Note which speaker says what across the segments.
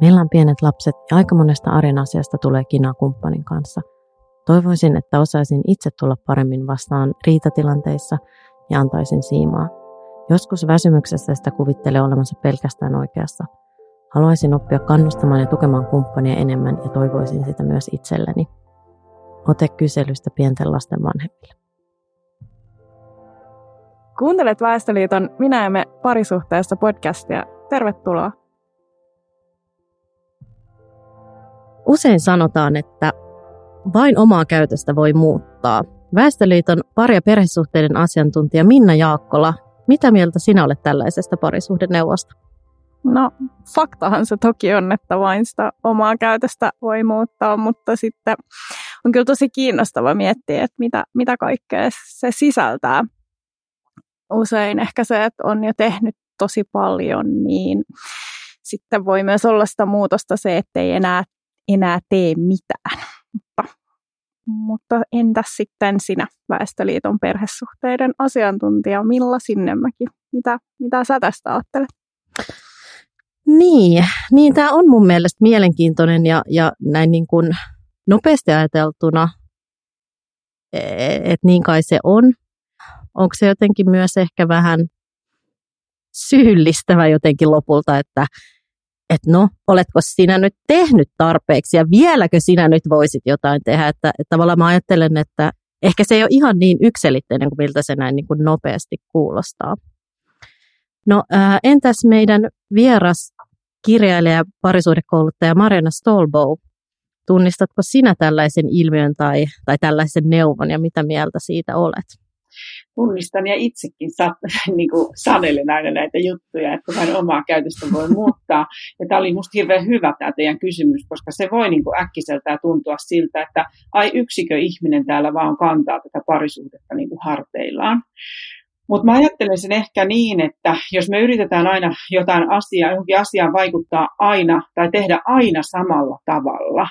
Speaker 1: Meillä on pienet lapset ja aika monesta arjen asiasta tulee kinaa kumppanin kanssa. Toivoisin, että osaisin itse tulla paremmin vastaan riitatilanteissa ja antaisin siimaa. Joskus väsymyksessä sitä kuvittelee olevansa pelkästään oikeassa. Haluaisin oppia kannustamaan ja tukemaan kumppania enemmän ja toivoisin sitä myös itselleni. Ote kyselystä pienten lasten vanhemmille.
Speaker 2: Kuuntelet Väestöliiton Minä ja me parisuhteessa podcastia. Tervetuloa.
Speaker 1: Usein sanotaan, että vain omaa käytöstä voi muuttaa. Väestöliiton pari- ja perhesuhteiden asiantuntija Minna Jaakkola, mitä mieltä sinä olet tällaisesta parisuhdeneuvosta?
Speaker 2: No, faktahan se toki on, että vain sitä omaa käytöstä voi muuttaa, mutta sitten on kyllä tosi kiinnostava miettiä, että mitä, mitä kaikkea se sisältää. Usein ehkä se, että on jo tehnyt tosi paljon, niin sitten voi myös olla sitä muutosta se, että ei enää enää tee mitään. Mutta, mutta entäs sitten sinä, Väestöliiton perhesuhteiden asiantuntija Milla Sinnemäki? Mitä, mitä sä tästä ajattelet?
Speaker 1: Niin, niin tämä on mun mielestä mielenkiintoinen ja, ja näin niin kuin nopeasti ajateltuna, e, että niin kai se on. Onko se jotenkin myös ehkä vähän syyllistävä jotenkin lopulta, että että no, oletko sinä nyt tehnyt tarpeeksi ja vieläkö sinä nyt voisit jotain tehdä. Että, että tavallaan mä ajattelen, että ehkä se ei ole ihan niin ykselitteinen kuin miltä se näin niin kuin nopeasti kuulostaa. No ää, entäs meidän vieras kirjailija ja parisuhdekouluttaja Mariana Stolbow, tunnistatko sinä tällaisen ilmiön tai, tai tällaisen neuvon ja mitä mieltä siitä olet?
Speaker 3: Tunnistan ja itsekin niin sanelen aina näitä juttuja, että vain omaa käytöstä voi muuttaa. Ja tämä oli minusta hirveän hyvä tämä teidän kysymys, koska se voi niin kuin äkkiseltään tuntua siltä, että ai yksikö ihminen täällä vaan kantaa tätä parisuhdetta niin kuin harteillaan. Mutta mä ajattelen sen ehkä niin, että jos me yritetään aina jotain asiaa, johonkin asiaan vaikuttaa aina tai tehdä aina samalla tavalla,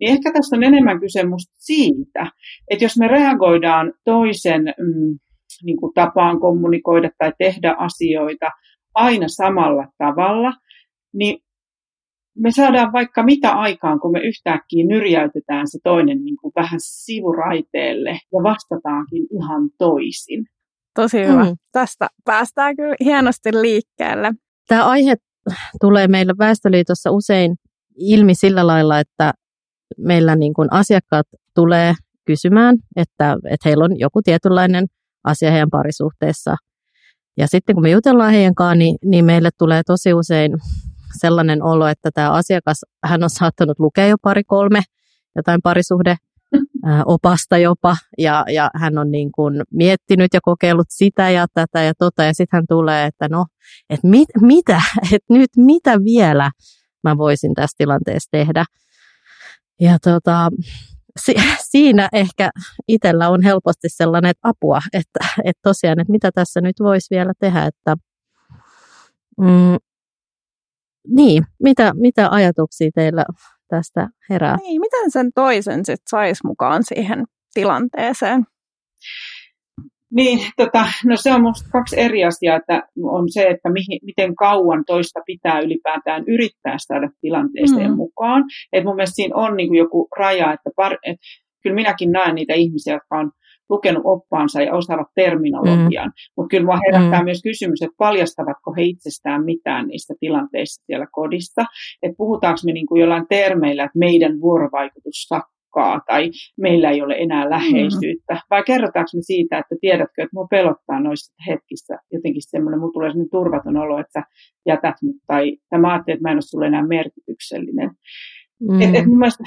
Speaker 3: niin ehkä tässä on enemmän kyse musta siitä, että jos me reagoidaan toisen mm, niin kuin tapaan kommunikoida tai tehdä asioita aina samalla tavalla, niin me saadaan vaikka mitä aikaan, kun me yhtäkkiä nyrjäytetään se toinen niin kuin vähän sivuraiteelle ja vastataankin ihan toisin.
Speaker 2: Tosi hyvä. Mm. Tästä päästään kyllä hienosti liikkeelle.
Speaker 1: Tämä aihe tulee meillä Väestöliitossa usein ilmi sillä lailla, että meillä niin kuin asiakkaat tulee kysymään, että, että heillä on joku tietynlainen asia heidän parisuhteessa. Ja sitten kun me jutellaan heidän kanssa, niin, niin meille tulee tosi usein sellainen olo, että tämä asiakas, hän on saattanut lukea jo pari-kolme jotain parisuhde opasta jopa, ja, ja hän on niin kuin miettinyt ja kokeillut sitä ja tätä ja tota, ja sitten hän tulee, että no, että mit, mitä, että nyt mitä vielä mä voisin tässä tilanteessa tehdä. Ja tota, si- siinä ehkä itsellä on helposti sellainen että apua, että, että tosiaan, että mitä tässä nyt voisi vielä tehdä, että mm, niin, mitä, mitä ajatuksia teillä tästä herää?
Speaker 2: Niin, miten sen toisen sitten saisi mukaan siihen tilanteeseen?
Speaker 3: Niin, tota, no se on minusta kaksi eri asiaa, että on se, että mihin, miten kauan toista pitää ylipäätään yrittää saada tilanteeseen mm. mukaan. Et mun mielestä siinä on niin kuin joku raja, että par, et, kyllä minäkin näen niitä ihmisiä, jotka on lukenut oppaansa ja osaavat terminologian, mm. mutta kyllä minua herättää mm. myös kysymys, että paljastavatko he itsestään mitään niistä tilanteista siellä kodissa, että puhutaanko me niin kuin jollain termeillä, että meidän vuorovaikutus uhkaa tai meillä ei ole enää mm. läheisyyttä, mm. vai kerrotaanko me siitä, että tiedätkö, että minua pelottaa noissa hetkissä jotenkin semmoinen, minun tulee semmoinen turvaton olo, että sä jätät mut, tai, tai mä ajattelin, että mä en ole sulle enää merkityksellinen. Mm. Et, et mielestä,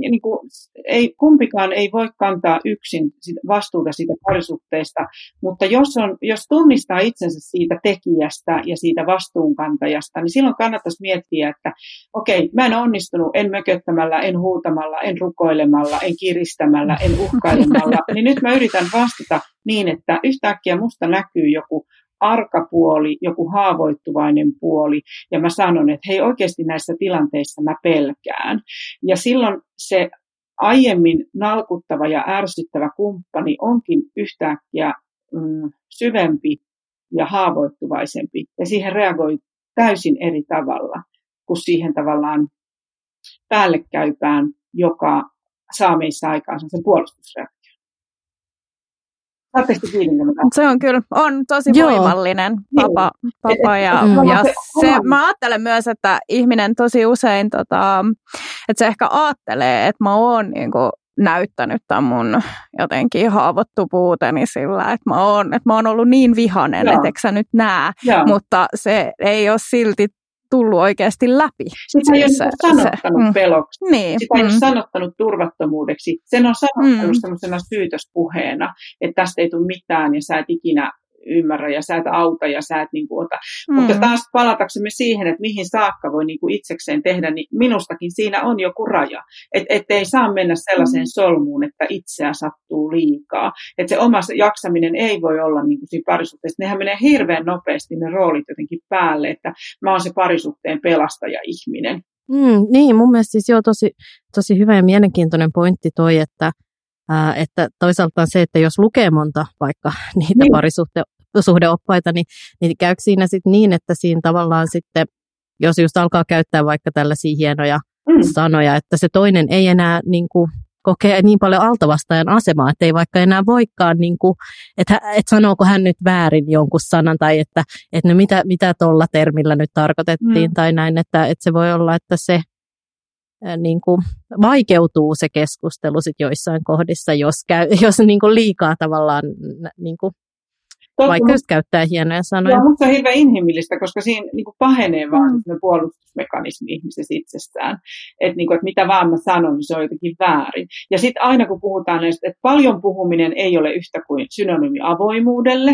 Speaker 3: niin kuin, ei, kumpikaan ei voi kantaa yksin vastuuta siitä parisuhteesta, mutta jos, on, jos tunnistaa itsensä siitä tekijästä ja siitä vastuunkantajasta, niin silloin kannattaisi miettiä, että okei, okay, mä en onnistunut, en mököttämällä, en huutamalla, en rukoilemalla, en kiristämällä, en uhkailemalla, niin nyt mä yritän vastata niin, että yhtäkkiä musta näkyy joku arkapuoli, joku haavoittuvainen puoli, ja mä sanon, että hei oikeasti näissä tilanteissa mä pelkään. Ja silloin se aiemmin nalkuttava ja ärsyttävä kumppani onkin yhtäkkiä mm, syvempi ja haavoittuvaisempi, ja siihen reagoi täysin eri tavalla. kuin siihen tavallaan päällekkäypään, joka saa meissä aikaan sen puolustusreaktion.
Speaker 2: Se on kyllä, on tosi Joo. voimallinen tapa, tapa ja, mm. ja se, mä ajattelen myös, että ihminen tosi usein, tota, että se ehkä ajattelee, että mä oon niin kuin, näyttänyt tämän mun jotenkin haavoittuvuuteni sillä, että mä oon, että mä oon ollut niin vihanen, että eikö sä nyt näe, Joo. mutta se ei ole silti tullut oikeasti läpi.
Speaker 3: Sitä ei ole sanottanut se, mm. peloksi. Niin, Sitä ei mm. ole sanottanut turvattomuudeksi. Sen on sanottanut mm. sellaisena syytöspuheena, että tästä ei tule mitään ja sä et ikinä ymmärrä ja sä et auta ja sä et niin kuin ota. Mm. Mutta taas palataksemme siihen, että mihin saakka voi niin kuin itsekseen tehdä, niin minustakin siinä on joku raja. Että ei saa mennä sellaiseen mm. solmuun, että itseä sattuu liikaa. Että se oma jaksaminen ei voi olla niin kuin siinä parisuhteessa. Nehän menee hirveän nopeasti ne roolit jotenkin päälle, että mä oon se parisuhteen pelastaja-ihminen.
Speaker 1: Mm, niin, mun mielestä siis joo, tosi, tosi hyvä ja mielenkiintoinen pointti toi, että Ää, että toisaalta se, että jos lukee monta vaikka niitä niin. parisuhdeoppaita, niin, niin käykö siinä sitten niin, että siinä tavallaan sitten, jos just alkaa käyttää vaikka tällaisia hienoja mm. sanoja, että se toinen ei enää niin kuin, kokee niin paljon altavastajan asemaa, että ei vaikka enää voikaan, niin kuin, että, että sanooko hän nyt väärin jonkun sanan, tai että, että no mitä, mitä tuolla termillä nyt tarkoitettiin, mm. tai näin, että, että se voi olla, että se niin kuin vaikeutuu se keskustelu sit joissain kohdissa, jos, käy, jos niin kuin liikaa tavallaan niin kuin Totta, vaikka just käyttää hienoja sanoja.
Speaker 3: Joo, mutta se on hirveän inhimillistä, koska siinä niin kuin pahenee mm. vaan se puolustusmekanismi ihmisessä itsestään. Että niin kuin, että mitä vaan mä sanon, niin se on jotenkin väärin. Ja sitten aina kun puhutaan näistä, että paljon puhuminen ei ole yhtä kuin synonyymi avoimuudelle,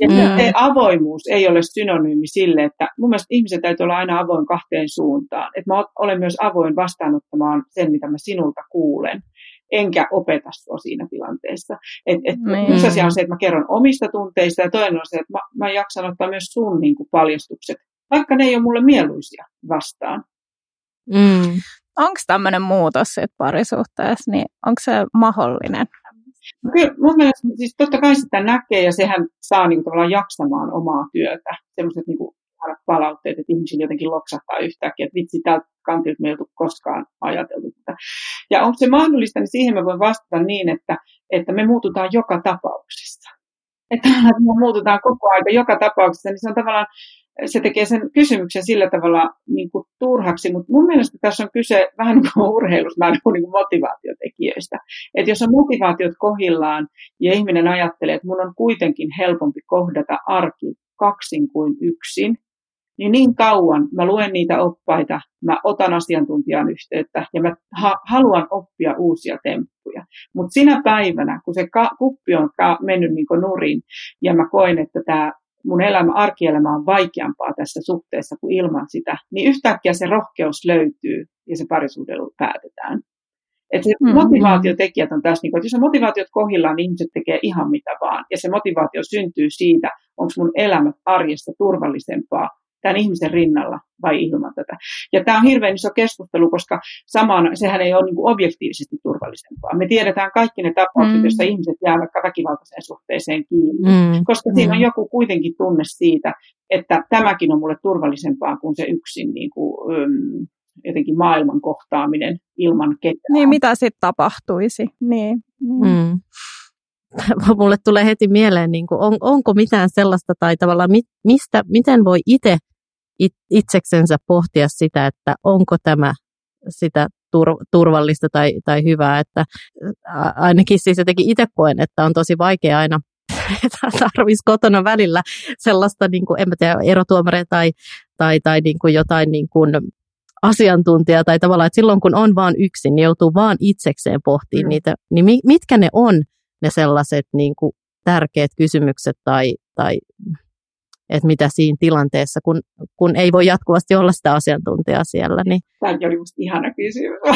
Speaker 3: ja mm. se avoimuus ei ole synonyymi sille, että mun mielestä ihmiset täytyy olla aina avoin kahteen suuntaan. Että mä olen myös avoin vastaanottamaan sen, mitä mä sinulta kuulen enkä opeta sinua siinä tilanteessa. Et, et mm. Yksi asia on se, että mä kerron omista tunteista, ja toinen on se, että mä, mä jaksan ottaa myös sun niin kuin, paljastukset, vaikka ne ei ole mulle mieluisia vastaan.
Speaker 2: Mm. Onko tämmöinen muutos sit parisuhteessa, niin onko se mahdollinen?
Speaker 3: No kyllä mun mielestä, siis totta kai sitä näkee ja sehän saa niin kuin, tavallaan jaksamaan omaa työtä. Sellaiset niin kuin, palautteet, että ihmisillä jotenkin loksahtaa yhtäkkiä, että vitsi, tältä kantilta me ei ole koskaan ajateltu tätä. Ja onko se mahdollista, niin siihen me voin vastata niin, että, että me muututaan joka tapauksessa. Että me muututaan koko ajan joka tapauksessa, niin se on tavallaan se tekee sen kysymyksen sillä tavalla niin kuin turhaksi, mutta mun mielestä tässä on kyse vähän niin kuin urheilussa, vähän niin kuin motivaatiotekijöistä. Että jos on motivaatiot kohillaan ja ihminen ajattelee, että mun on kuitenkin helpompi kohdata arki kaksin kuin yksin, niin niin kauan mä luen niitä oppaita, mä otan asiantuntijan yhteyttä ja mä ha- haluan oppia uusia temppuja. Mutta sinä päivänä, kun se ka- kuppi on ka- mennyt niin nurin ja mä koen, että tämä mun elämä, arkielämä on vaikeampaa tässä suhteessa kuin ilman sitä, niin yhtäkkiä se rohkeus löytyy ja se parisuudelu päätetään. Että se mm-hmm. motivaatiotekijät on tässä, niin että jos on motivaatiot kohdillaan, niin ihmiset tekee ihan mitä vaan. Ja se motivaatio syntyy siitä, onko mun elämä arjessa turvallisempaa tämän ihmisen rinnalla vai ilman tätä. Ja tämä on hirveän iso keskustelu, koska samaan, sehän ei ole niin kuin objektiivisesti turvallisempaa. Me tiedetään kaikki ne tapaukset, mm. joissa ihmiset jäävät vaikka väkivaltaiseen suhteeseen kiinni, mm. koska mm. siinä on joku kuitenkin tunne siitä, että tämäkin on mulle turvallisempaa kuin se yksin niin kuin, um, jotenkin maailman kohtaaminen ilman ketään.
Speaker 2: Niin, mitä sitten tapahtuisi. Niin, niin. Mm.
Speaker 1: Mulle tulee heti mieleen, niin kuin, on, onko mitään sellaista tai tavallaan mit, mistä, miten voi itse itseksensä pohtia sitä, että onko tämä sitä turvallista tai, tai hyvää, että ainakin siis jotenkin itse koen, että on tosi vaikea aina tarvitsisi kotona välillä sellaista, niin kuin, en mä tiedä, erotuomareita tai, tai, tai niin kuin jotain niin kuin asiantuntijaa tai tavallaan, että silloin kun on vaan yksin, niin joutuu vaan itsekseen pohtimaan mm. niitä, niin mitkä ne on ne sellaiset niin kuin tärkeät kysymykset tai, tai että mitä siinä tilanteessa, kun, kun ei voi jatkuvasti olla sitä asiantuntijaa siellä. Niin...
Speaker 3: Tämä oli musta ihana kysymys.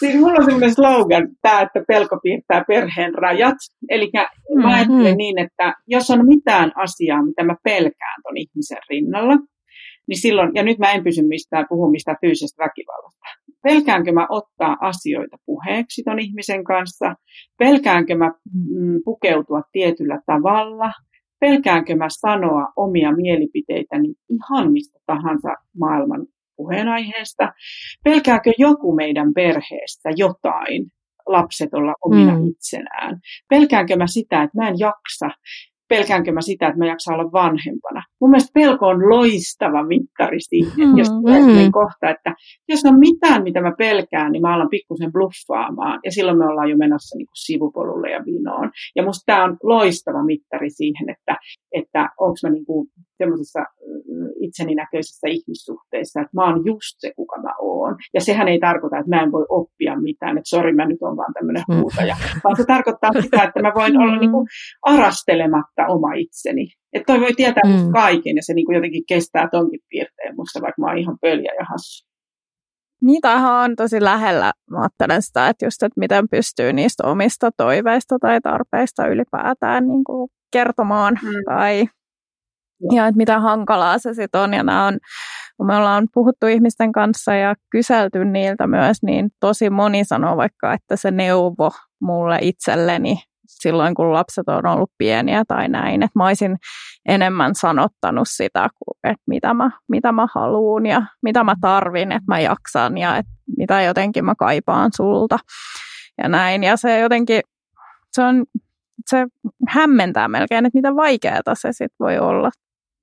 Speaker 3: siis mulla on sellainen slogan, tämä, että pelko piirtää perheen rajat. Eli mm-hmm. mä ajattelen niin, että jos on mitään asiaa, mitä mä pelkään ton ihmisen rinnalla, niin silloin, ja nyt mä en pysy mistään, puhu mistään fyysisestä väkivallasta. Pelkäänkö mä ottaa asioita puheeksi ton ihmisen kanssa? Pelkäänkö mä mm, pukeutua tietyllä tavalla? Pelkäänkö mä sanoa omia mielipiteitäni ihan mistä tahansa maailman puheenaiheesta, pelkääkö joku meidän perheestä jotain, lapset olla omina mm. itsenään. Pelkäänkö mä sitä, että mä en jaksa pelkäänkö mä sitä, että mä jaksan olla vanhempana. Mun mielestä pelko on loistava mittari siihen, mm, jos mm. kohta, että jos on mitään, mitä mä pelkään, niin mä alan pikkusen bluffaamaan, ja silloin me ollaan jo menossa niin kuin sivupolulle ja vinoon. Ja musta tämä on loistava mittari siihen, että, että onko mä niin kuin semmoisessa itseni näköisessä ihmissuhteessa, että mä oon just se, kuka mä oon. Ja sehän ei tarkoita, että mä en voi oppia mitään, että sori, mä nyt on vaan tämmöinen mm. huutaja, vaan se tarkoittaa sitä, että mä voin olla niin kuin arastelematta oma itseni. Että toi voi tietää mm. kaiken ja se niin kuin jotenkin kestää tonkin piirteen musta, vaikka mä oon ihan pöljä ja hassu.
Speaker 2: Niitähän on tosi lähellä, mä ajattelen sitä, että just, että miten pystyy niistä omista toiveista tai tarpeista ylipäätään niin kuin kertomaan mm. tai ja että mitä hankalaa se sitten on. Ja nämä on, kun me ollaan puhuttu ihmisten kanssa ja kyselty niiltä myös, niin tosi moni sanoo vaikka, että se neuvo mulle itselleni silloin, kun lapset on ollut pieniä tai näin, että mä olisin enemmän sanottanut sitä, että mitä mä, mitä mä haluan ja mitä mä tarvin, että mä jaksan ja että mitä jotenkin mä kaipaan sulta ja näin. Ja se jotenkin, se on se hämmentää melkein, että mitä vaikeaa se sitten voi olla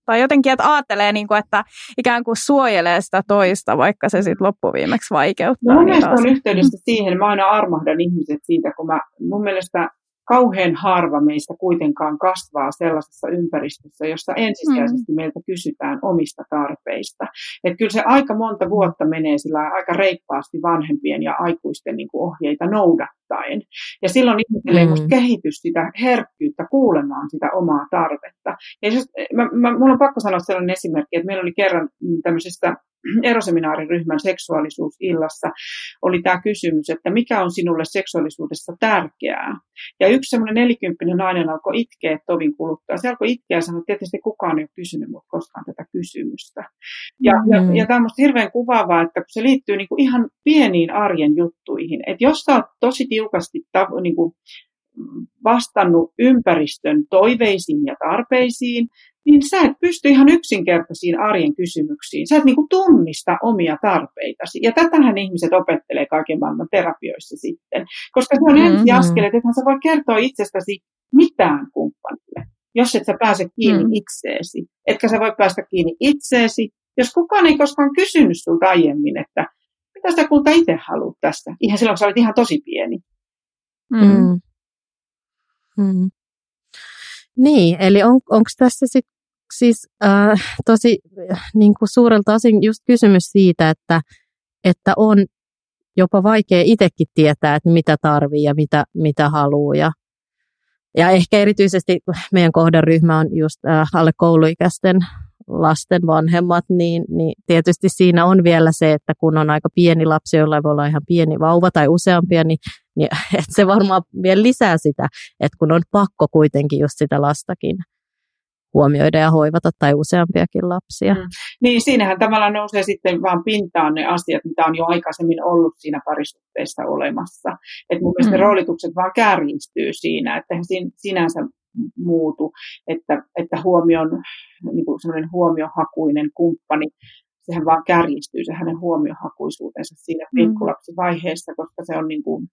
Speaker 2: tai jotenkin, että ajattelee, niin kuin, että ikään kuin suojelee sitä toista, vaikka se sitten loppuviimeksi vaikeuttaa.
Speaker 3: No, mun mielestä on yhteydessä siihen, mä aina armahdan ihmiset siitä, kun mä, mun mielestä kauhean harva meistä kuitenkaan kasvaa sellaisessa ympäristössä, jossa ensisijaisesti mm. meiltä kysytään omista tarpeista. Et kyllä se aika monta vuotta menee sillä aika reippaasti vanhempien ja aikuisten niin kuin ohjeita noudattaen. Ja silloin ihmisille mm. ei kehitys sitä herkkyyttä kuulemaan sitä omaa tarvetta. Ja jos, mä, mä, mulla on pakko sanoa sellainen esimerkki, että meillä oli kerran tämmöisestä eroseminaariryhmän seksuaalisuusillassa oli tämä kysymys, että mikä on sinulle seksuaalisuudessa tärkeää. Ja yksi semmoinen nelikymppinen nainen alkoi itkeä tovin kuluttua. Se alkoi itkeä ja sanoi, että tietysti kukaan ei ole kysynyt mut koskaan tätä kysymystä. Ja, mm-hmm. ja, ja tämä on hirveän kuvaavaa, että kun se liittyy niinku ihan pieniin arjen juttuihin. Että jos sä oot tosi tiukasti tav- niinku vastannut ympäristön toiveisiin ja tarpeisiin, niin sä et pysty ihan yksinkertaisiin arjen kysymyksiin. Sä et niin kuin tunnista omia tarpeitasi. Ja tätähän ihmiset opettelee kaiken maailman terapioissa sitten. Koska se on mm-hmm. ensiaskel, että sä voi kertoa itsestäsi mitään kumppanille, jos et sä pääse kiinni mm-hmm. itseesi. Etkä sä voi päästä kiinni itseesi, jos kukaan ei koskaan kysynyt sulta aiemmin, että mitä sä kulta itse haluat tästä. Ihan silloin, kun sä olet ihan tosi pieni.
Speaker 1: Mm. Mm. Niin, eli on, onko tässä sitten siis äh, tosi niin kuin suurelta osin just kysymys siitä, että, että on jopa vaikea itsekin tietää, että mitä tarvii ja mitä, mitä haluaa. Ja, ja ehkä erityisesti meidän kohderyhmä on just äh, alle kouluikäisten lasten vanhemmat, niin, niin tietysti siinä on vielä se, että kun on aika pieni lapsi, jolla voi olla ihan pieni vauva tai useampia, niin, niin että se varmaan vielä lisää sitä, että kun on pakko kuitenkin just sitä lastakin huomioida ja hoivata tai useampiakin lapsia. Mm.
Speaker 3: Niin, siinähän tavallaan nousee sitten vaan pintaan ne asiat, mitä on jo aikaisemmin ollut siinä parisuhteessa olemassa. Että mun mielestä mm. roolitukset vaan kärjistyy siinä, että sinänsä muutu, että, että huomion, niin kuin semmoinen huomiohakuinen kumppani, sehän vaan kärjistyy se hänen huomiohakuisuutensa siinä mm. pikkulapsivaiheessa, koska se on niin kuin,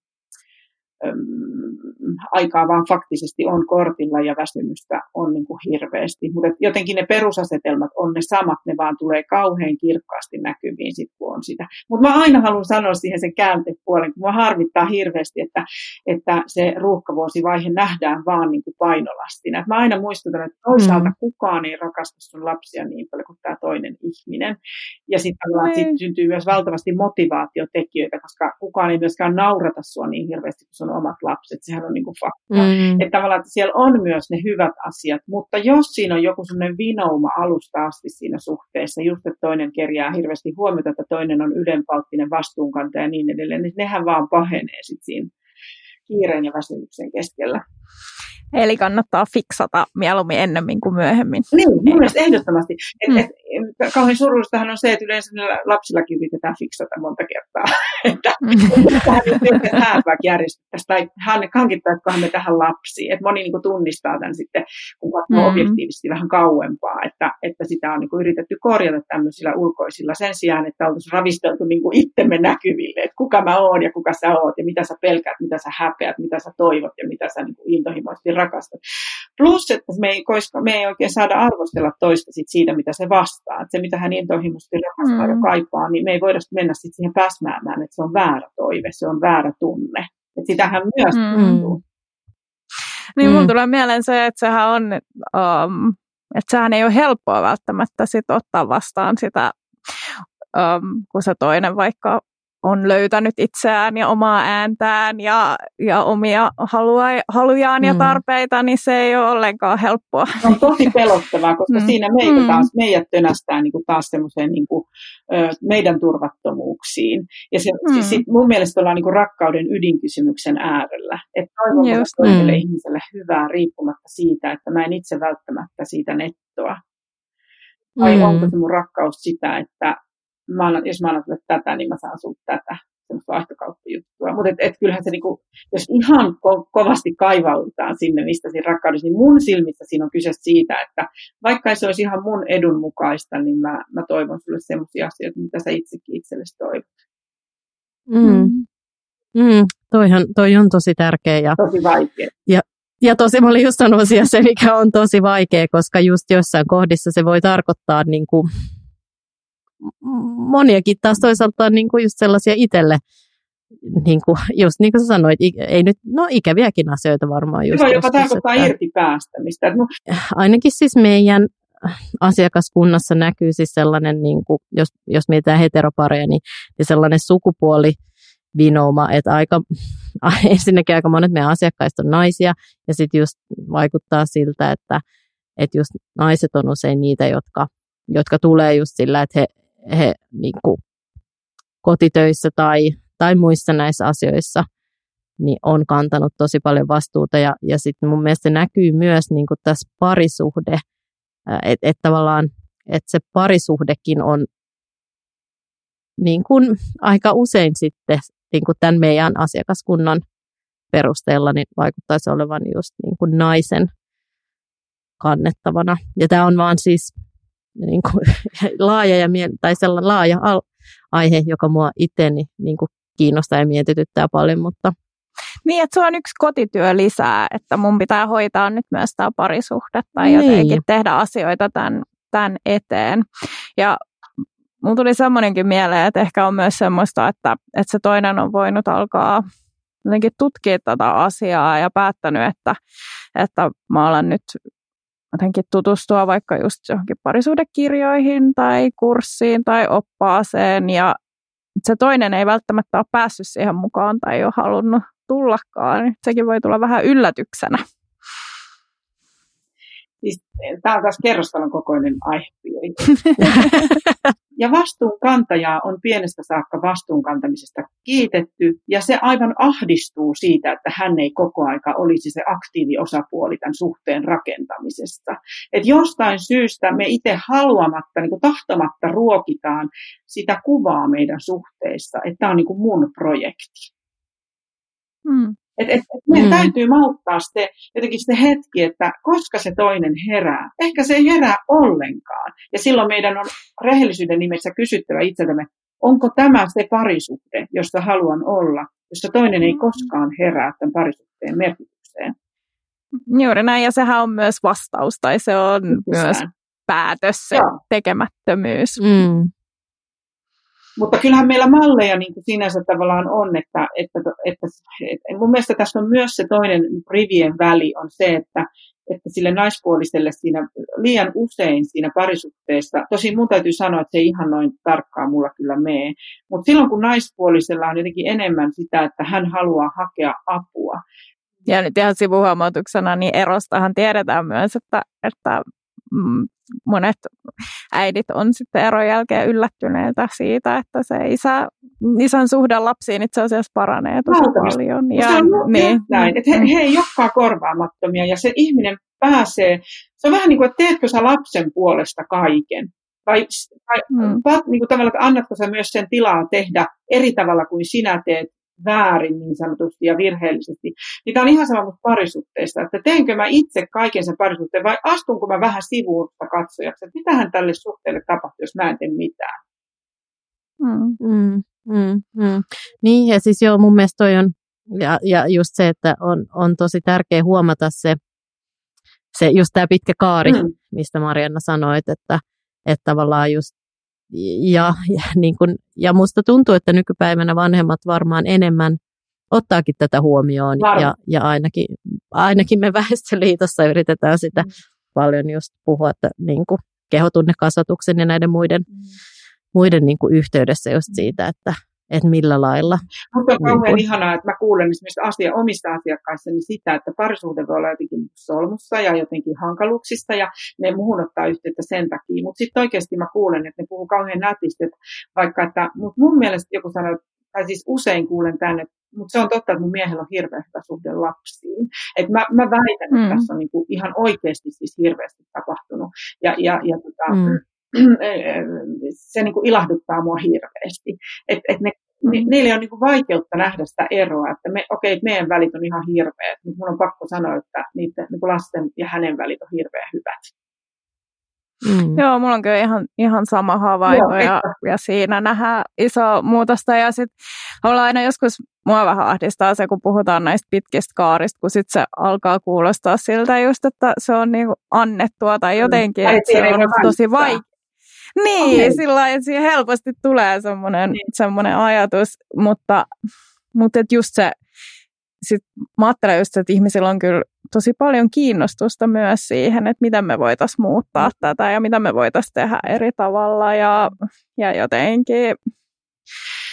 Speaker 3: aikaa vaan faktisesti on kortilla ja väsymystä on niin kuin hirveästi. Mutta jotenkin ne perusasetelmat on ne samat, ne vaan tulee kauhean kirkkaasti näkyviin sit, kun on sitä. Mutta mä aina haluan sanoa siihen sen kääntepuolen, kun mua harmittaa hirveästi, että, että se ruuhkavuosivaihe nähdään vaan niin kuin painolastina. Et mä aina muistutan, että toisaalta mm. kukaan ei rakasta sun lapsia niin paljon kuin tämä toinen ihminen. Ja sitten sit syntyy myös valtavasti motivaatiotekijöitä, koska kukaan ei myöskään naurata sua niin hirveästi kuin sun omat lapset, sehän on niin kuin fakta. Mm. Että tavallaan että siellä on myös ne hyvät asiat, mutta jos siinä on joku sellainen vinouma alusta asti siinä suhteessa, just että toinen kerjää hirveästi huomiota, että toinen on ylenpalttinen vastuunkantaja ja niin edelleen, niin nehän vaan pahenee sitten siinä kiireen ja väsymyksen keskellä.
Speaker 2: Eli kannattaa fiksata mieluummin ennemmin kuin myöhemmin.
Speaker 3: Niin, mun mielestä ehdottomasti. Et, mm. et, kauhean surullistahan on se, että yleensä lapsillakin yritetään fiksata monta kertaa. että tähän hääpääk järjestettäisiin tai hankittaisiinkohan me tähän lapsiin. Et moni niin kuin, tunnistaa tämän sitten, kun katsoo mm. objektiivisesti vähän kauempaa, että, että sitä on niin kuin, yritetty korjata tämmöisillä ulkoisilla sen sijaan, että oltaisiin ravisteltu niin kuin itsemme näkyville, että kuka mä oon ja kuka sä oot ja mitä sä pelkäät, mitä sä häpeät, mitä sä toivot ja mitä sä niin kuin, intohimoisesti rakastat. Plus, että me ei, koska me ei oikein saada arvostella toista sit siitä, mitä se vastaa. Että se, mitä hän intohimoisesti rakastaa mm. ja kaipaa, niin me ei voida mennä sit siihen päsmäämään, että se on väärä toive, se on väärä tunne. Että sitähän myös mm. tuntuu.
Speaker 2: Niin mm. mun tulee mieleen se, että sehän on, um, että sehän ei ole helppoa välttämättä sit ottaa vastaan sitä, um, kun se toinen vaikka on löytänyt itseään ja omaa ääntään ja, ja omia halua, halujaan mm. ja tarpeita, niin se ei ole ollenkaan helppoa.
Speaker 3: Se on tosi pelottavaa, koska mm. siinä meitä mm. taas, meidät tönästää niin kuin taas semmoiseen niin kuin, meidän turvattomuuksiin. Ja se, mm. siis sit mun mielestä ollaan niin kuin rakkauden ydinkysymyksen äärellä. Että toivon toiselle mm. ihmiselle hyvää riippumatta siitä, että mä en itse välttämättä siitä nettoa. Vai mm. onko se mun rakkaus sitä, että mä annan, jos mä annan sulle tätä, niin mä saan sulle tätä semmoista vaihtokauppajuttua. Mutta et, et kyllähän se, niinku, jos ihan ko- kovasti kaivaudutaan sinne, mistä siinä rakkaudessa, niin mun silmissä siinä on kyse siitä, että vaikka se olisi ihan mun edun mukaista, niin mä, mä toivon sulle semmoisia asioita, mitä sä itsekin itsellesi toivot.
Speaker 1: Mm. Mm, toihan, toi on tosi tärkeä. Ja,
Speaker 3: tosi vaikea.
Speaker 1: Ja, ja tosi, mä olin just sanoisin, se, mikä on tosi vaikea, koska just jossain kohdissa se voi tarkoittaa niin kuin, moniakin taas toisaalta niin kuin just sellaisia itselle, niin kuin, just niin kuin sä sanoit, ei nyt, no ikäviäkin asioita varmaan. Just
Speaker 3: voi jopa tarkoittaa että, irti päästämistä. No.
Speaker 1: Ainakin siis meidän asiakaskunnassa näkyy siis sellainen, niin kuin, jos, jos mietitään heteropareja, niin, niin sellainen sukupuoli, vinouma, että aika, ensinnäkin aika monet meidän asiakkaista on naisia, ja sitten just vaikuttaa siltä, että, että just naiset on usein niitä, jotka, jotka tulee just sillä, että he, he niin kuin, kotitöissä tai, tai muissa näissä asioissa niin on kantanut tosi paljon vastuuta. Ja, ja sitten mun mielestä se näkyy myös niin kuin tässä parisuhde, että et tavallaan että se parisuhdekin on niin kuin aika usein sitten niin kuin tämän meidän asiakaskunnan perusteella niin vaikuttaisi olevan just niin kuin naisen kannettavana. Ja tämä on vaan siis niin kuin, laaja, ja, tai sellainen laaja al- aihe, joka mua itseäni niin kuin kiinnostaa ja mietityttää paljon, mutta
Speaker 2: niin, että se on yksi kotityö lisää, että mun pitää hoitaa nyt myös tämä parisuhdetta ja niin. jotenkin tehdä asioita tämän, tämän eteen. Ja mulla tuli semmoinenkin mieleen, että ehkä on myös semmoista, että, että se toinen on voinut alkaa jotenkin tutkia tätä asiaa ja päättänyt, että, että mä alan nyt jotenkin tutustua vaikka just johonkin parisuudekirjoihin tai kurssiin tai oppaaseen ja se toinen ei välttämättä ole päässyt siihen mukaan tai ei ole halunnut tullakaan. Sekin voi tulla vähän yllätyksenä.
Speaker 3: Siis, tämä on taas kerrostalon kokoinen aihepiiri. ja vastuunkantajaa on pienestä saakka vastuunkantamisesta kiitetty, ja se aivan ahdistuu siitä, että hän ei koko aika olisi se aktiiviosapuoli tämän suhteen rakentamisesta. Et jostain syystä me itse haluamatta, niin kuin tahtomatta ruokitaan sitä kuvaa meidän suhteissa, että tämä on niin kuin mun projekti. Hmm. Et, et, et meidän mm. täytyy malttaa se, jotenkin se hetki, että koska se toinen herää. Ehkä se ei herää ollenkaan. Ja silloin meidän on rehellisyyden nimessä kysyttävä itseltämme, onko tämä se parisuhde, josta haluan olla, jossa toinen ei mm. koskaan herää tämän parisuhteen merkitykseen.
Speaker 2: Juuri näin, ja sehän on myös vastaus, tai se on Sään. myös päätös, se Joo. tekemättömyys. Mm.
Speaker 3: Mutta kyllähän meillä malleja niin kuin sinänsä tavallaan on, että, että, että, että mun mielestä tässä on myös se toinen rivien väli on se, että, että sille naispuoliselle siinä liian usein siinä parisuhteessa, tosi mun täytyy sanoa, että se ei ihan noin tarkkaan mulla kyllä mene, mutta silloin kun naispuolisella on jotenkin enemmän sitä, että hän haluaa hakea apua,
Speaker 2: ja nyt ihan sivuhuomautuksena, niin erostahan tiedetään myös, että, että monet äidit on sitten eron jälkeen yllättyneitä siitä, että se isä isän suhde lapsiin itse asiassa paranee tosi Valtavasti. paljon.
Speaker 3: Ja, se on niin. näin, että he, he ei olekaan korvaamattomia ja se ihminen pääsee, se on vähän niin kuin, että teetkö sä lapsen puolesta kaiken? Vai, vai hmm. niin kuin tavallaan, että annatko sä myös sen tilaa tehdä eri tavalla kuin sinä teet väärin niin sanotusti ja virheellisesti. Niin tämä on ihan sama kuin parisuhteista, että teenkö mä itse kaiken sen parisuhteen vai astunko mä vähän sivuutta katsojaksi, että mitähän tälle suhteelle tapahtuu, jos mä en tee mitään.
Speaker 1: Mm, mm, mm, mm. Niin ja siis joo, mun mielestä toi on, ja, ja just se, että on, on tosi tärkeä huomata se, se just tämä pitkä kaari, mm. mistä Marianna sanoit, että, että tavallaan just ja, ja, niin kun, ja musta tuntuu, että nykypäivänä vanhemmat varmaan enemmän ottaakin tätä huomioon ja, ja ainakin, ainakin me Väestöliitossa yritetään sitä mm. paljon just puhua, että niin kuin kehotunnekasvatuksen ja näiden muiden, mm. muiden niin kuin yhteydessä just siitä, että, että millä lailla.
Speaker 3: Mutta on kauhean niin ihanaa, että mä kuulen esimerkiksi asia, omista asiakkaissani sitä, että parisuhde voi olla jotenkin solmussa ja jotenkin hankaluuksista ja ne muuhun ottaa yhteyttä sen takia. Mutta sitten oikeasti mä kuulen, että ne puhuu kauhean nätisti, että vaikka, että mut mun mielestä joku sanoo, tai siis usein kuulen tänne, mutta se on totta, että mun miehellä on hirveän hyvä suhde lapsiin. Et mä, mä väitän, että mm. tässä on niinku ihan oikeasti siis hirveästi tapahtunut. Ja, ja, ja tota, mm se niin kuin ilahduttaa mua hirveästi. Et, et ne, ne, mm. niille on niin kuin vaikeutta nähdä sitä eroa, että me, okei, okay, meidän välit on ihan hirveät, mutta mun on pakko sanoa, että niiden niin kuin lasten ja hänen välit on hirveän hyvät.
Speaker 2: Mm. Joo, mulla on kyllä ihan, ihan sama havainto Joo, ja, ja siinä nähdään iso muutosta. Ja sitten ollaan aina joskus, mua vähän ahdistaa se, kun puhutaan näistä pitkistä kaarista, kun sitten se alkaa kuulostaa siltä just, että se on niinku annettua tai mm. jotenkin, mm. että se on tosi vaikea. Niin, okay. sillä lailla, että siihen helposti tulee semmoinen, niin. semmoinen ajatus, mutta, mutta et just se, sit mä ajattelen just, että ihmisillä on kyllä tosi paljon kiinnostusta myös siihen, että miten me voitaisiin muuttaa mm. tätä ja mitä me voitaisiin tehdä eri tavalla ja, ja jotenkin.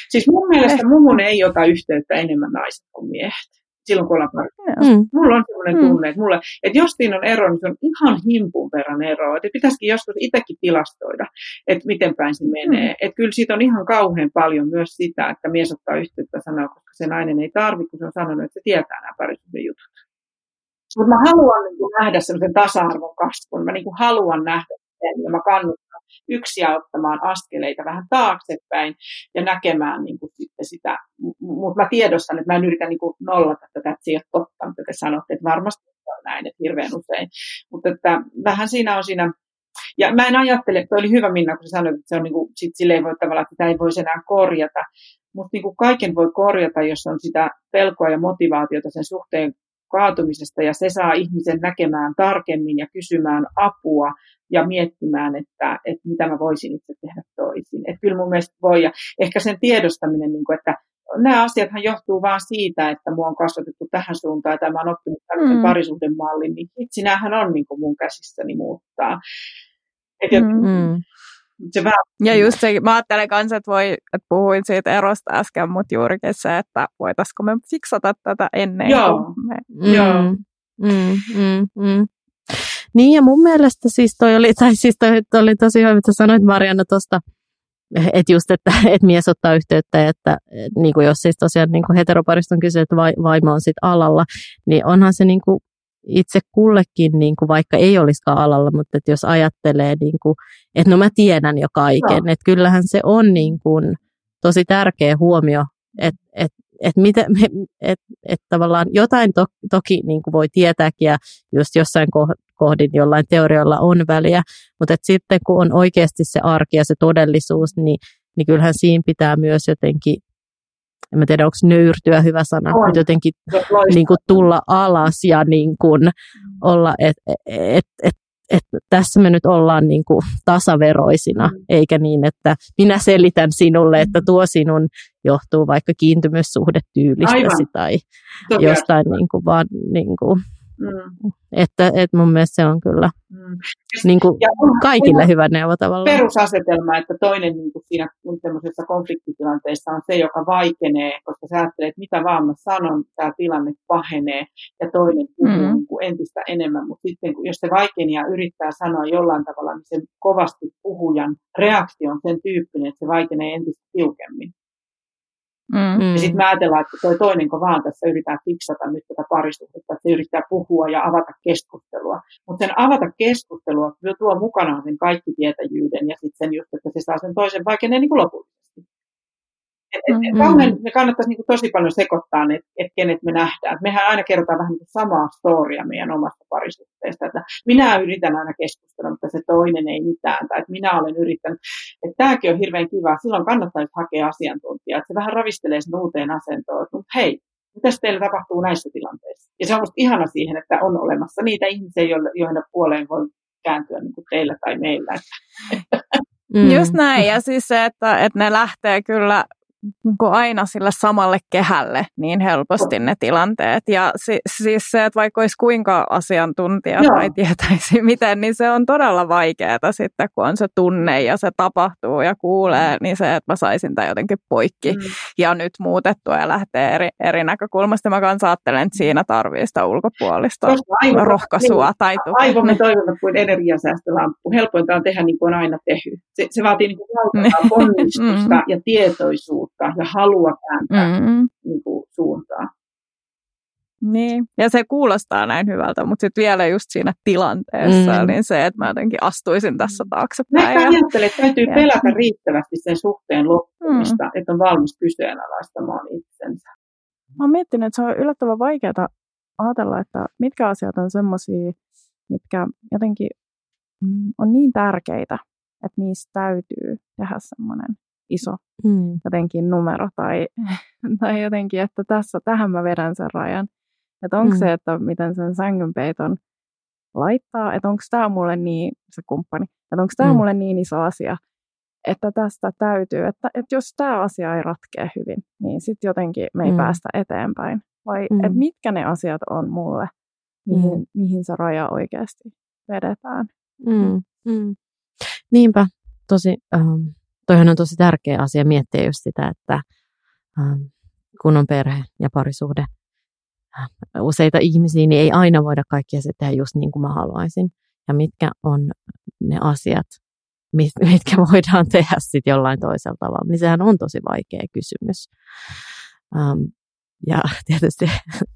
Speaker 3: Siis mun mielestä eh. muuhun ei ota yhteyttä enemmän naiset kuin miehet silloin kun ollaan parissa. Mm. Mulla on sellainen mm. tunne, että, mulla, että jos siinä on ero, niin se on ihan himpun verran eroa. Että pitäisikin joskus itsekin tilastoida, että miten päin se menee. Mm. Että kyllä siitä on ihan kauhean paljon myös sitä, että mies ottaa yhteyttä sanoa, koska se nainen ei tarvitse, kun se on sanonut, että se tietää nämä parisuuden jutut. Mutta mä haluan niin kuin, nähdä sellaisen tasa-arvon kasvun. Mä niin kuin, haluan nähdä sen ja mä kannustan yksiä ottamaan askeleita vähän taaksepäin ja näkemään niin kuin sitten sitä. Mutta mä tiedostan, että mä en yritä niin kuin nollata tätä, että se ei ole totta, mitä te sanotte, että varmasti on näin, että hirveän usein. Mutta että vähän siinä on siinä ja mä en ajattele, että oli hyvä Minna, kun sä sanoit, että se on niin kuin, sit sille ei voi tavallaan, että sitä ei voisi enää korjata. Mutta niin kaiken voi korjata, jos on sitä pelkoa ja motivaatiota sen suhteen kaatumisesta ja se saa ihmisen näkemään tarkemmin ja kysymään apua ja miettimään, että, että mitä mä voisin itse tehdä toisin. Että kyllä mun mielestä voi ja ehkä sen tiedostaminen, niin kuin, että nämä asiathan johtuu vaan siitä, että mua on kasvatettu tähän suuntaan ja mä oon oppinut tämmöisen mm. parisuhdemallin, niin itse näähän on niin kuin mun käsissäni muuttaa. Et mm.
Speaker 2: Se ja just se, mä ajattelen kanssa, että, voi, että puhuin siitä erosta äsken, mutta juurikin se, että voitaisiko me fiksata tätä ennen
Speaker 3: Joo.
Speaker 2: me...
Speaker 1: Mm. Joo. Mm, mm, mm. Niin ja mun mielestä siis toi oli, tai siis toi, toi oli tosi hyvä, mitä sanoit Marianna tuosta, että just, että, että mies ottaa yhteyttä, että niin kuin jos siis tosiaan niin kuin heteroparista on kyse, että vaimo on sitten alalla, niin onhan se niin kuin itse kullekin, niin kuin vaikka ei olisikaan alalla, mutta että jos ajattelee, niin kuin, että no mä tiedän jo kaiken, no. että kyllähän se on niin kuin tosi tärkeä huomio, että, että että mitä, et, et tavallaan jotain to, toki niin kuin voi tietääkin ja just jossain kohdin jollain teorioilla on väliä, mutta et sitten kun on oikeasti se arki ja se todellisuus, niin, niin kyllähän siinä pitää myös jotenkin en mä tiedä, onko nöyrtyä hyvä sana, on. mutta jotenkin niin kuin tulla alas ja niin kuin olla, että et, et, et tässä me nyt ollaan niin kuin tasaveroisina, mm. eikä niin, että minä selitän sinulle, että tuo sinun johtuu vaikka kiintymyssuhdetyylistäsi tai Toki jostain niin kuin vaan niin kuin, Mm. Että, että mun mielestä se on kyllä mm. niin kuin kaikille hyvä neuvo tavallaan.
Speaker 3: Perusasetelma, että toinen niin kuin siinä konfliktitilanteessa on se, joka vaikenee, koska sä ajattelet, että mitä vaan mä sanon, tämä tilanne pahenee ja toinen puhuu mm. niin kuin entistä enemmän. Mutta sitten jos se vaikenee ja yrittää sanoa jollain tavalla, niin sen kovasti puhujan reaktio on sen tyyppinen, että se vaikenee entistä tiukemmin. Mm. Ja sitten me ajatellaan, että toi toinen, kun vaan tässä yrittää fiksata nyt tätä parisuhdetta, että se yrittää puhua ja avata keskustelua. Mutta sen avata keskustelua tuo mukanaan sen kaikki tietäjyyden ja sitten sen just, että se saa sen toisen vaikenee niin lopullisesti. Et, et, et, me kannattaisi niin kuin tosi paljon sekoittaa, että et kenet me nähdään. Mehän aina kerrotaan vähän niin samaa storia meidän omasta parisuhteesta. Että minä yritän aina keskustella, mutta se toinen ei mitään. Tai että minä olen yrittänyt. Että tämäkin on hirveän kiva. Silloin kannattaisi hakea asiantuntijaa. Että se vähän ravistelee sen uuteen asentoon. Että hei, mitä teille tapahtuu näissä tilanteissa? Ja se on musta ihana siihen, että on olemassa niitä ihmisiä, joiden puoleen voi kääntyä niin kuin teillä tai meillä.
Speaker 2: Mm. Just näin, ja siis se, että, että ne lähtee kyllä niin aina sille samalle kehälle niin helposti ne tilanteet. Ja si- siis se, että vaikka olisi kuinka asiantuntija Joo. tai tietäisi miten, niin se on todella vaikeaa sitten, kun on se tunne ja se tapahtuu ja kuulee, niin se, että mä saisin tämän jotenkin poikki mm. ja nyt muutettua ja lähtee eri, eri näkökulmasta. Mä kanssa ajattelen, että siinä tarvii sitä ulkopuolista aivo, rohkaisua niin, tai tukea.
Speaker 3: Aivomme toimivat kuin energiasäästölamppu. Helpointa on tehdä niin kuin on aina tehty. Se, se vaatii niin kuin ponnistusta mm. ja tietoisuutta rohkeutta ja halua kääntää mm-hmm. niin kuin, suuntaa.
Speaker 2: Niin, ja se kuulostaa näin hyvältä, mutta sitten vielä just siinä tilanteessa, mm. niin se, että mä jotenkin astuisin tässä taaksepäin.
Speaker 3: Mä ja... ajattelen, että täytyy ja... pelätä riittävästi sen suhteen loppumista, mm. että on valmis kyseenalaistamaan itsensä.
Speaker 2: Mä oon miettinyt, että se on yllättävän vaikeaa ajatella, että mitkä asiat on semmoisia, mitkä jotenkin mm, on niin tärkeitä, että niistä täytyy tehdä semmoinen iso mm. jotenkin numero tai, tai jotenkin, että tässä, tähän mä vedän sen rajan. Että onko mm. se, että miten sen sängynpeiton laittaa, että onko tämä mulle niin, se kumppani, että onko tämä mm. mulle niin iso asia, että tästä täytyy, että, että jos tämä asia ei ratkea hyvin, niin sitten jotenkin me ei mm. päästä eteenpäin. Vai mm. että mitkä ne asiat on mulle, mihin, mm. mihin se raja oikeasti vedetään.
Speaker 1: Mm. Mm. Niinpä, tosi um, toihan on tosi tärkeä asia miettiä just sitä, että ähm, kun on perhe ja parisuhde, äh, useita ihmisiä, niin ei aina voida kaikkia se tehdä just niin kuin mä haluaisin. Ja mitkä on ne asiat, mitkä voidaan tehdä sitten jollain toisella tavalla, niin sehän on tosi vaikea kysymys. Ähm, ja tietysti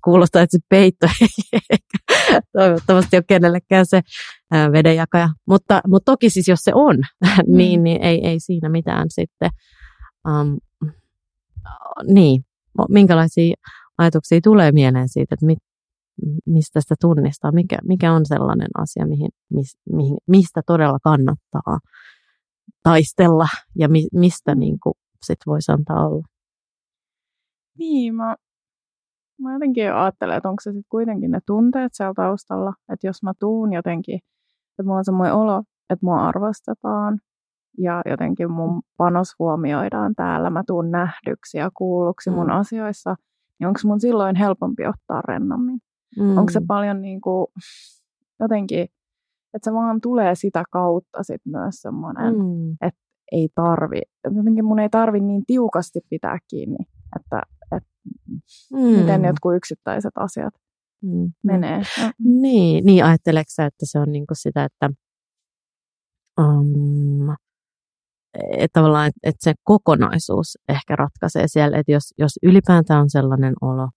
Speaker 1: kuulostaa, että se peitto ei toivottavasti ole kenellekään se vedenjakaja. Mutta, mutta toki siis jos se on, mm. niin, niin ei, ei siinä mitään sitten. Um, niin, minkälaisia ajatuksia tulee mieleen siitä, että mit, mistä sitä tunnistaa, mikä, mikä on sellainen asia, mihin, mis, mihin, mistä todella kannattaa taistella ja mi, mistä mm. niin kuin, sit voisi antaa olla.
Speaker 2: Niin, mä Mä jotenkin ajattelen, että onko se sitten kuitenkin ne tunteet siellä taustalla, että jos mä tuun jotenkin, että mulla on semmoinen olo, että mua arvostetaan ja jotenkin mun panos huomioidaan täällä, mä tuun nähdyksi ja kuulluksi mun mm. asioissa, niin onko mun silloin helpompi ottaa rennommin? Mm. Onko se paljon niin kuin, jotenkin, että se vaan tulee sitä kautta sitten myös semmoinen, mm. että ei tarvi, jotenkin mun ei tarvi niin tiukasti pitää kiinni, että mm. miten jotkut yksittäiset asiat mm. menee. No.
Speaker 1: Niin, niin ajatteleeko että se on niinku sitä, että um, että tavallaan, että, että se kokonaisuus ehkä ratkaisee siellä, että jos, jos ylipäätään on sellainen olo,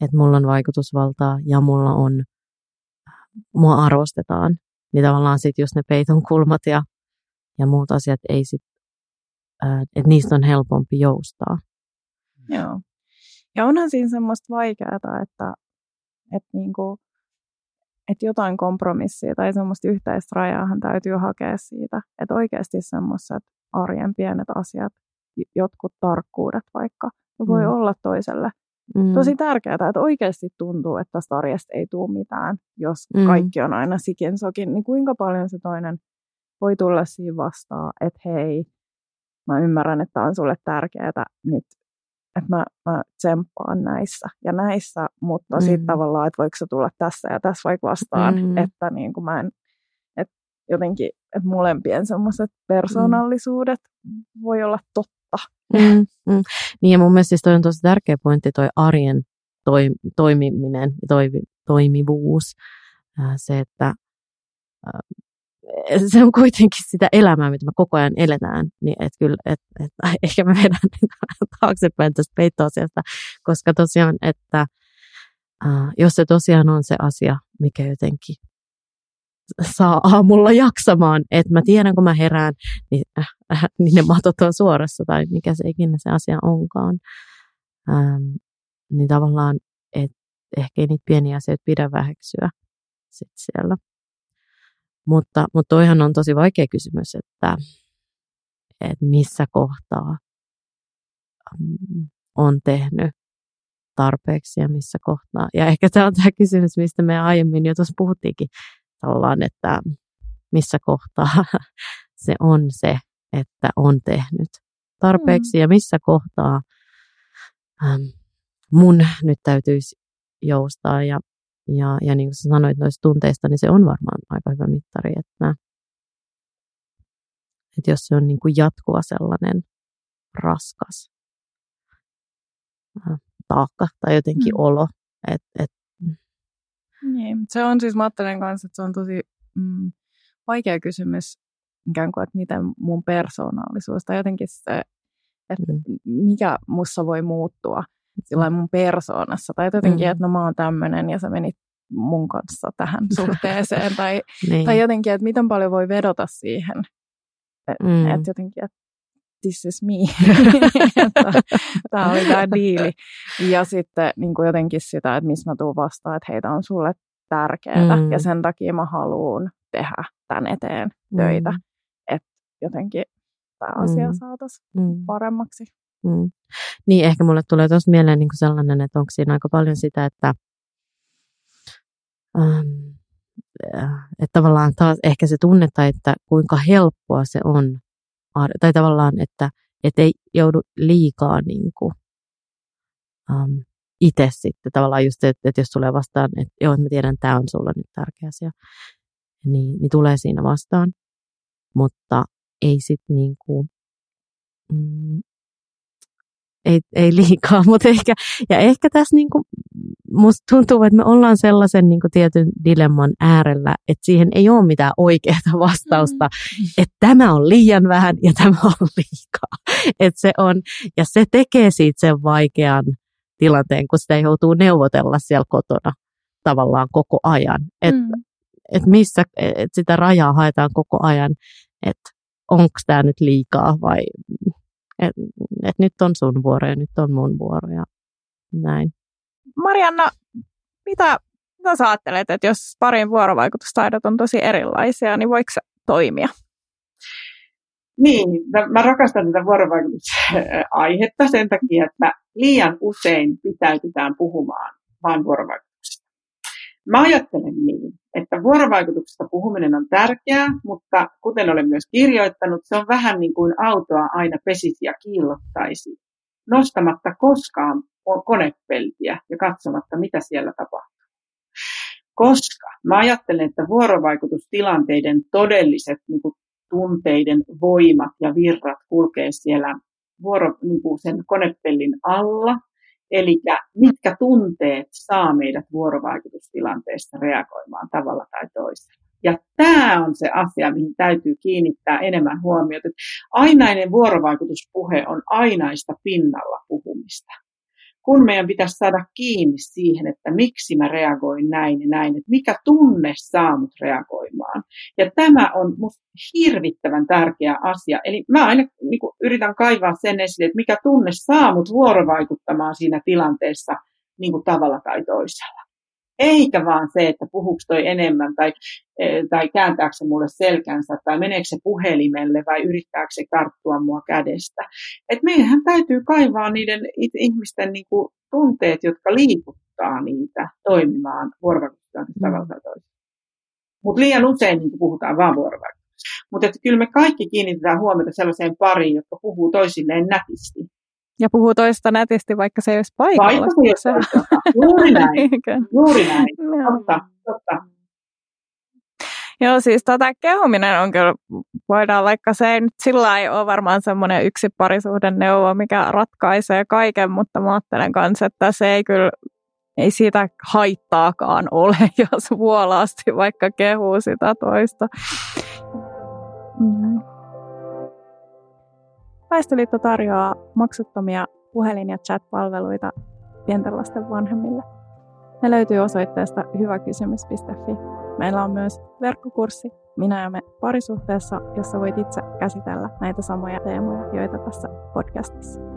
Speaker 1: että mulla on vaikutusvaltaa ja mulla on, mua arvostetaan, niin tavallaan sitten just ne peiton kulmat ja, ja muut asiat ei sit, että niistä on helpompi joustaa.
Speaker 2: Joo. Ja onhan siinä semmoista vaikeaa, että, että, niinku, että jotain kompromissia tai semmoista yhteistä rajaahan täytyy hakea siitä. Että oikeasti semmoiset arjen pienet asiat, jotkut tarkkuudet vaikka, voi mm. olla toiselle mm. tosi tärkeää, että oikeasti tuntuu, että tästä arjesta ei tule mitään, jos mm. kaikki on aina sikin sokin, niin kuinka paljon se toinen voi tulla siinä vastaan, että hei, mä ymmärrän, että on sulle tärkeää nyt että mä, mä tsemppaan näissä ja näissä, mutta mm. sitten tavallaan, että voiko se tulla tässä ja tässä vaikka vastaan, mm. että niin kuin mä en, että jotenkin, että molempien semmoiset persoonallisuudet mm. voi olla totta.
Speaker 1: Mm, mm. Niin ja mun mielestä siis toi on tosi tärkeä pointti, toi arjen toi, toimiminen ja toi, toimivuus. Se, että se on kuitenkin sitä elämää, mitä me koko ajan eletään, niin että kyllä, et, et, ehkä me vedän taaksepäin tästä peittoasiasta, koska tosiaan, että äh, jos se tosiaan on se asia, mikä jotenkin saa aamulla jaksamaan, että mä tiedän, kun mä herään, niin, äh, äh, niin ne matot on suorassa tai mikä se ikinä se asia onkaan. Ähm, niin tavallaan, että ehkä ei niitä pieniä asioita pidä väheksyä sit siellä. Mutta, mutta toihan on tosi vaikea kysymys, että, että missä kohtaa mm, on tehnyt tarpeeksi ja missä kohtaa. Ja ehkä tämä on tämä kysymys, mistä me aiemmin jo tuossa puhuttiinkin tavallaan, että missä kohtaa se on se, että on tehnyt tarpeeksi mm. ja missä kohtaa ähm, mun nyt täytyisi joustaa ja ja, ja niin kuin sä sanoit noista tunteista, niin se on varmaan aika hyvä mittari, että, että jos se on niin kuin jatkuva sellainen raskas äh, taakka tai jotenkin mm. olo, että et,
Speaker 2: niin, se on siis, mä ajattelen kanssa, että se on tosi mm, vaikea kysymys, ikään kuin, että miten mun persoonallisuus tai jotenkin se, että mm. mikä mussa voi muuttua sillä mun persoonassa. Tai jotenkin, mm. että no mä oon tämmöinen ja sä menit mun kanssa tähän suhteeseen. tai, niin. tai jotenkin, että miten paljon voi vedota siihen. Että mm. et jotenkin, että this is me. tämä oli tämä diili. Ja sitten niin kuin jotenkin sitä, että missä mä tuun vastaan, että heitä on sulle tärkeää. Mm. Ja sen takia mä haluan tehdä tämän eteen töitä. Mm. Että jotenkin tämä asia mm. saataisiin mm. paremmaksi.
Speaker 1: Mm. Niin, ehkä mulle tulee tuossa mieleen niin kuin sellainen, että onko siinä aika paljon sitä, että, ähm, että tavallaan taas ehkä se tunnetta, että kuinka helppoa se on, tai tavallaan, että et ei joudu liikaa niin kuin, ähm, itse sitten tavallaan just, että, että jos tulee vastaan, että joo, mä tiedän, että tämä on sulle nyt tärkeä asia, niin, niin tulee siinä vastaan, mutta ei sitten niin kuin, mm, ei, ei liikaa, mutta ehkä, ja ehkä tässä niin kuin, musta tuntuu, että me ollaan sellaisen niin kuin tietyn dilemman äärellä, että siihen ei ole mitään oikeaa vastausta, mm. että tämä on liian vähän ja tämä on liikaa. Että se on, ja se tekee siitä sen vaikean tilanteen, kun sitä joutuu neuvotella siellä kotona tavallaan koko ajan. Että mm. et missä, et sitä rajaa haetaan koko ajan, että onko tämä nyt liikaa vai että et nyt on sun vuoro ja nyt on mun vuoro ja näin.
Speaker 2: Marianna, mitä, mitä sä ajattelet, että jos parin vuorovaikutustaidot on tosi erilaisia, niin voiko se toimia?
Speaker 3: Niin, mä rakastan tätä vuorovaikutusaihetta sen takia, että liian usein pitäytytään puhumaan vain vuorovaikutuksesta. Mä ajattelen niin, että vuorovaikutuksesta puhuminen on tärkeää, mutta kuten olen myös kirjoittanut, se on vähän niin kuin autoa aina pesisi ja kiillottaisi, nostamatta koskaan konepeltiä ja katsomatta, mitä siellä tapahtuu. Koska mä ajattelen, että vuorovaikutustilanteiden todelliset niin kuin, tunteiden voimat ja virrat kulkee siellä vuoro, niin kuin sen konepellin alla, Eli mitkä tunteet saa meidät vuorovaikutustilanteessa reagoimaan tavalla tai toisella. Ja tämä on se asia, mihin täytyy kiinnittää enemmän huomiota. Ainainen vuorovaikutuspuhe on ainaista pinnalla puhumista kun meidän pitäisi saada kiinni siihen, että miksi mä reagoin näin ja näin, että mikä tunne saa mut reagoimaan. Ja tämä on musta hirvittävän tärkeä asia. Eli mä aina niin kuin, yritän kaivaa sen esille, että mikä tunne saa mut vuorovaikuttamaan siinä tilanteessa niin kuin tavalla tai toisella. Eikä vaan se, että puhuuko toi enemmän tai, e, tai kääntääkö se mulle selkänsä tai meneekö se puhelimelle vai yrittääkö se karttua mua kädestä. Et meidän täytyy kaivaa niiden ihmisten niin kuin, tunteet, jotka liikuttaa niitä toimimaan vuorovaikutuksessa mm. tavalla toisella. Mutta liian usein niin puhutaan vaan vuorovaikutuksesta. Mutta kyllä me kaikki kiinnitetään huomiota sellaiseen pariin, jotka puhuu toisilleen nätisti.
Speaker 2: Ja puhuu toista nätisti, vaikka se ei olisi paikalla.
Speaker 3: Vaikka se ei olisi Juuri näin. Juuri näin. Totta, totta.
Speaker 2: Joo, siis tota kehuminen on kyllä, voidaan vaikka se ei nyt sillä ei ole varmaan semmoinen yksi parisuhden neuvo, mikä ratkaisee kaiken, mutta mä ajattelen kanssa, että se ei kyllä, ei siitä haittaakaan ole, jos vuolaasti vaikka kehuu sitä toista. Mm. Väestöliitto tarjoaa maksuttomia puhelin- ja chat-palveluita pienten lasten vanhemmille. Ne löytyy osoitteesta hyväkysymys.fi. Meillä on myös verkkokurssi Minä ja me parisuhteessa, jossa voit itse käsitellä näitä samoja teemoja, joita tässä podcastissa